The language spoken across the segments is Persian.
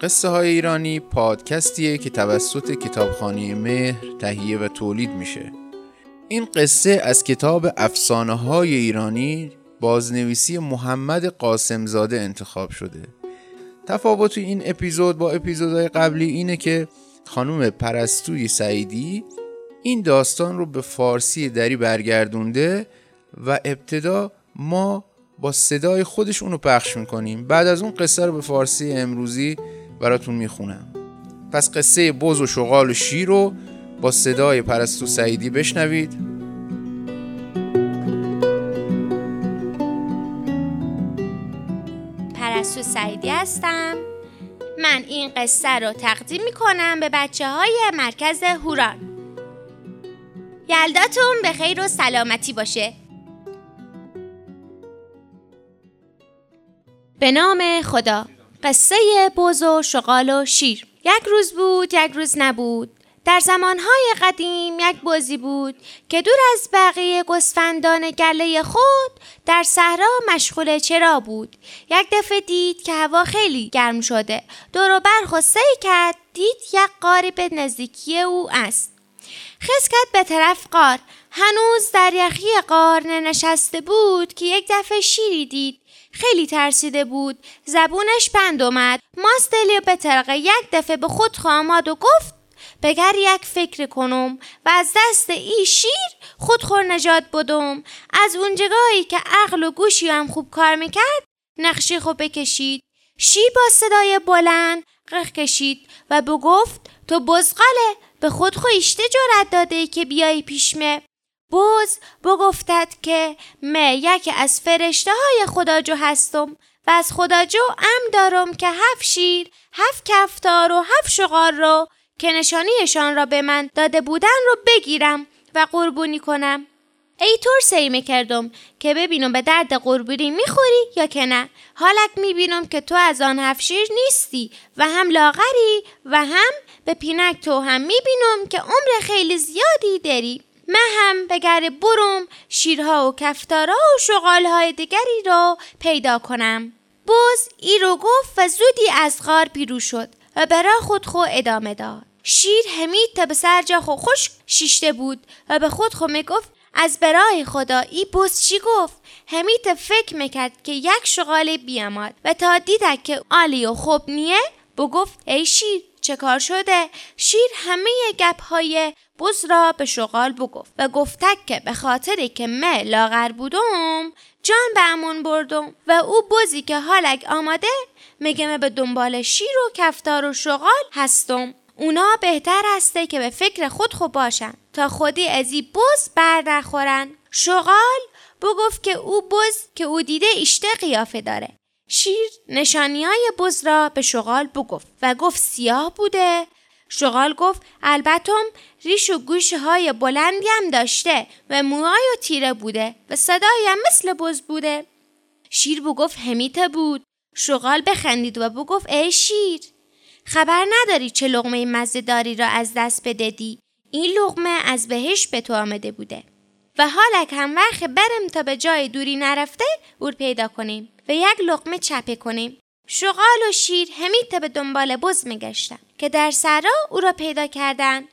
قصه های ایرانی پادکستیه که توسط کتابخانه مهر تهیه و تولید میشه. این قصه از کتاب افسانه های ایرانی بازنویسی محمد قاسمزاده انتخاب شده. تفاوت این اپیزود با اپیزودهای قبلی اینه که خانم پرستوی سعیدی این داستان رو به فارسی دری برگردونده و ابتدا ما با صدای خودش اونو پخش می‌کنیم. بعد از اون قصه رو به فارسی امروزی براتون می‌خونم. پس قصه بز و شغال و شیر رو با صدای پرستو سعیدی بشنوید. پرستو سعیدی هستم. من این قصه رو تقدیم می‌کنم به بچه های مرکز هوران. یلداتون به خیر و سلامتی باشه. به نام خدا. قصه بز و شغال و شیر. یک روز بود یک روز نبود. در زمانهای قدیم یک بازی بود که دور از بقیه گسفندان گله خود در صحرا مشغول چرا بود. یک دفعه دید که هوا خیلی گرم شده. دور بر کرد دید یک قاری به نزدیکی او است. خس کرد به طرف قار هنوز در یخی قار ننشسته بود که یک دفعه شیری دید. خیلی ترسیده بود. زبونش بند اومد. ماستلی به طرق یک دفعه به خود خاماد و گفت بگر یک فکر کنم. و از دست ای شیر خودخور نجات بدم. از اونجگاهی که عقل و گوشی هم خوب کار می‌کرد نقشی خوب بکشید. شیر با صدای بلند قخ کشید و بگفت تو بزغاله. به خود خویشته جرأت داده که بیای پیشمه بز بگفتد که من یکی از فرشته های خداجو هستم و از خداجو ام دارم که هفت شیر، هفت کفتار و هفت شغار رو که نشانیشان را به من داده بودن رو بگیرم و قربونی کنم. ای طور سیمه کردم که ببینم به درد قربونی می‌خوری یا که نه حالک می‌بینم که تو از آن هفت شیر نیستی و هم لاغری و هم به پینک تو هم می‌بینم که عمر خیلی زیادی داری من هم بگر بروم شیرها و کفتارا و شغالهای دیگری را پیدا کنم. بز ای رو گفت و زودی از غار بیرو شد و برا خود خو ادامه داد. شیر همید تا به سرجا خو خوش شیشته بود و به خود خو می‌گفت از برای خدا ای بز چی گفت؟ همید فکر می‌کرد که یک شغال بیامد و تا دیدک که عالی و خوب نیه بگفت ای شیر چه کار شده؟ شیر همه گپ های بز را به شغال بگفت و گفتک که به خاطری که من لاغر بودم جان به امون بردم و او بزی که حالک آماده میگه به دنبال شیر و کفتار و شغال هستم. اونا بهتر هسته که به فکر خود خوب باشن. تا خودی ازی بز بر نخورن. شغال بگفت که او بز که او دیده اشته قیافه داره. شیر نشانی های بز را به شغال بگفت و گفت سیاه بوده شغال گفت البتم ریش و گوش های بلندی هم داشته و موهای و تیره بوده و صدایی هم مثل بز بوده. شیر گفت همیته بود. شغال بخندید و گفت ای شیر خبر نداری چه لغمه مزهداری را از دست بددی این لغمه از بهش به تو آمده بوده. و حالک هم وقت برم تا به جای دوری نرفته اور پیدا کنیم و یک لقمه چپه کنیم. شغال و شیر همید به دنبال بز میگشتن که در سرا او را پیدا کردن.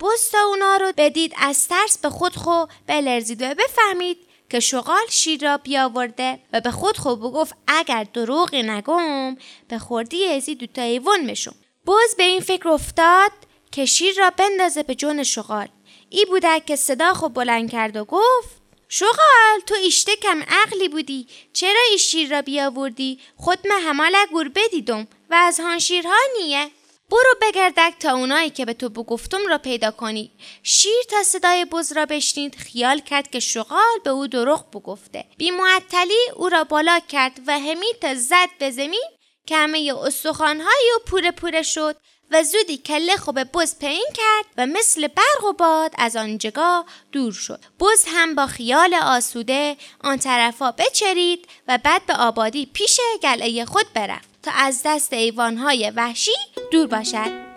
بز تا اونا رو بدید از ترس به خود خو بلرزید و بفهمید که شغال شیر را بیاورده و به خود خو بگفت اگر دروغی نگم به خوردی ازی دوتا ایوان میشم بز به این فکر افتاد که شیر را بندازه به جون شغال. ای بوده که صدا خو بلند کرد و گفت شغال تو ایشته کم عقلی بودی. چرا ای شیر را بیاوردی؟ خود من همال گربه دیدم و از هان شیرها نیه. برو بگردک تا اونایی که به تو بگفتم را پیدا کنی. شیر تا صدای بز را بشنید خیال کرد که شغال به او دروغ بگفته. بی معطلی او را بالا کرد و همید زد به زمین که همه استخوانهایی و پوره پوره شد. و زودی کله خوب بز پین کرد و مثل برق و باد از آنجگاه دور شد. بز هم با خیال آسوده آن طرفا بچرید و بعد به آبادی پیش گله خود برفت تا از دست ایوانهای وحشی دور باشد.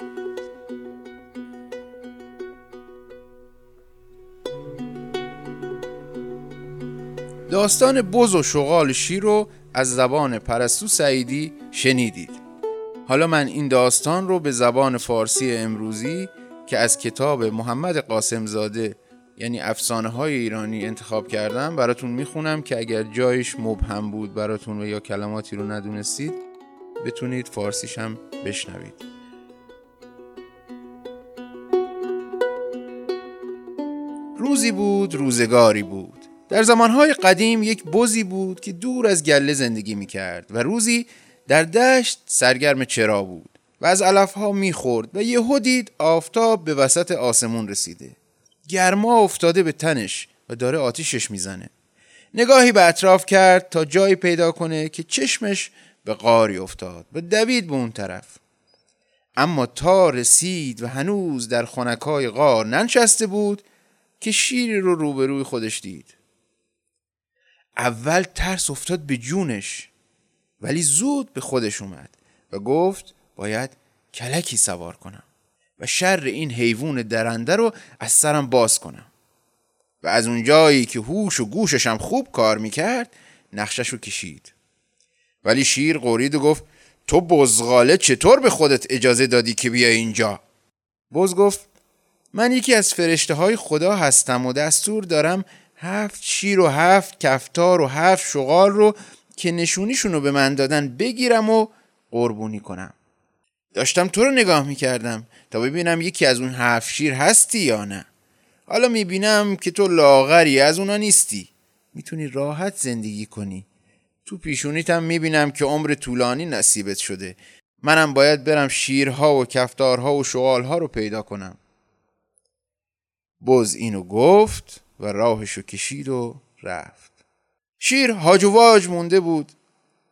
داستان بز و شغال شیر رو از زبان پرستو سعیدی شنیدید. حالا من این داستان رو به زبان فارسی امروزی که از کتاب محمد قاسم زاده یعنی افسانه های ایرانی انتخاب کردم براتون می‌خونم که اگر جایش مبهم بود براتون و یا کلماتی رو ندونستید بتونید فارسیش هم بشنوید. روزی بود روزگاری بود. در زمانهای قدیم یک بزی بود که دور از گله زندگی می‌کرد و روزی در دشت سرگرم چرا بود و از علفها می‌خورد و یهو دید آفتاب به وسط آسمون رسیده. گرما افتاده به تنش و داره آتیشش می‌زنه. نگاهی به اطراف کرد تا جایی پیدا کنه که چشمش به قاری افتاد و دوید به اون طرف. اما تا رسید و هنوز در خونکای غار ننشسته بود که شیری رو روبروی خودش دید. اول ترس افتاد به جونش. ولی زود به خودش اومد و گفت باید کلکی سوار کنم و شر این حیوان درنده رو از سرم باز کنم. و از اون جایی که هوش و گوششم خوب کار می‌کرد نقشش رو کشید. ولی شیر قرید و گفت تو بزغاله چطور به خودت اجازه دادی که بیا اینجا؟ بز گفت من یکی از فرشته های خدا هستم و دستور دارم هفت شیر و هفت کفتار و هفت شغال رو که نشونیشون رو به من دادن بگیرم و قربونی کنم. داشتم تو رو نگاه می‌کردم تا ببینم یکی از اون هفت شیر هستی یا نه. حالا می‌بینم که تو لاغری از اونا نیستی. می‌تونی راحت زندگی کنی. تو پیشونیت هم می‌بینم که عمر طولانی نصیبت شده. منم باید برم شیرها و کفتارها و شغالها رو پیدا کنم. بز اینو گفت و راهشو کشید و رفت. شیر هاج مونده بود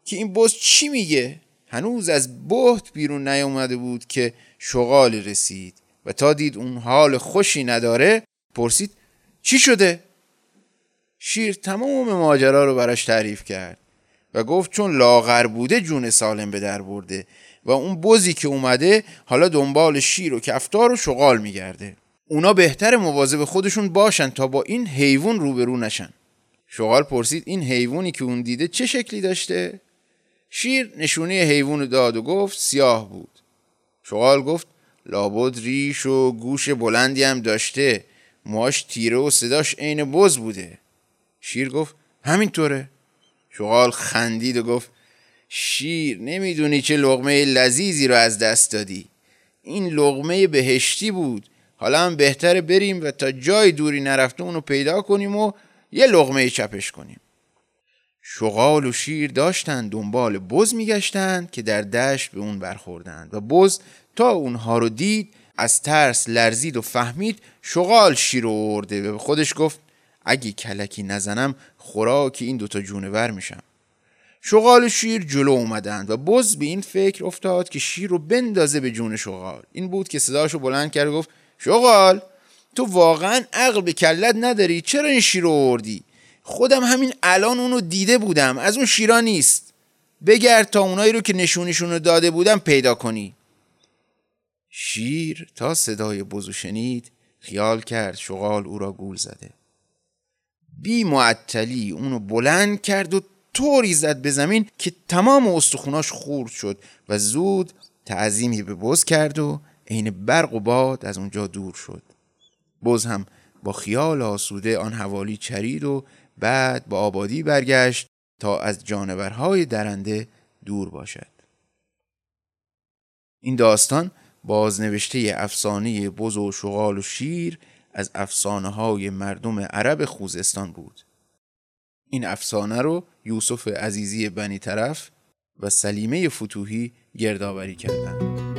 که این بز چی میگه؟ هنوز از بهت بیرون نیومده بود که شغال رسید و تا دید اون حال خوشی نداره پرسید چی شده؟ شیر تمام ماجرا رو براش تعریف کرد و گفت چون لاغر بوده جون سالم به در برده و اون بزی که اومده حالا دنبال شیر و کفتار و شغال میگرده. اونا بهتر مواظب خودشون باشن تا با این حیوان روبرو نشن. شغال پرسید این حیوانی که اون دیده چه شکلی داشته؟ شیر نشونه حیوان داد و گفت سیاه بود. شغال گفت لابد ریش و گوش بلندی هم داشته موهاش تیره و صداش عین بز بوده. شیر گفت همینطوره. شغال خندید و گفت شیر نمی‌دونی چه لغمه لذیذی رو از دست دادی. این لغمه بهشتی بود. حالا هم بهتره بریم و تا جای دوری نرفته اونو پیدا کنیم و یه لغمه چپش کنیم. شغال و شیر داشتند دنبال بز میگشتند که در دشت به اون برخوردند و بز تا اونها رو دید از ترس لرزید و فهمید شغال شیر رو ارده. و به خودش گفت اگه کلکی نزنم خوراک این دوتا جونور میشم. شغال و شیر جلو اومدند و بز به این فکر افتاد که شیر رو بندازه به جون شغال. این بود که صداشو بلند کرد و گفت شغال! تو واقعا عقل به کلت نداری؟ چرا این شیر رو آوردی؟ خودم همین الان اونو دیده بودم. از اون شیرا نیست. بگرد تا اونایی رو که نشونیشون رو داده بودم پیدا کنی. شیر تا صدای بزو شنید خیال کرد شغال او را گول زده. بی معطلی اونو بلند کرد و طوری زد به زمین که تمام استخوناش خورد شد و زود تعظیمی به بز کرد و عین برق و باد از اونجا دور شد. بز هم با خیال آسوده آن حوالی چرید و بعد با آبادی برگشت تا از جانورهای درنده دور باشد. این داستان بازنوشته افسانه بز و شغال و شیر از افسانه های مردم عرب خوزستان بود. این افسانه رو یوسف عزیزی بنی طرف و سلیمه فتوحی گردآوری کردند.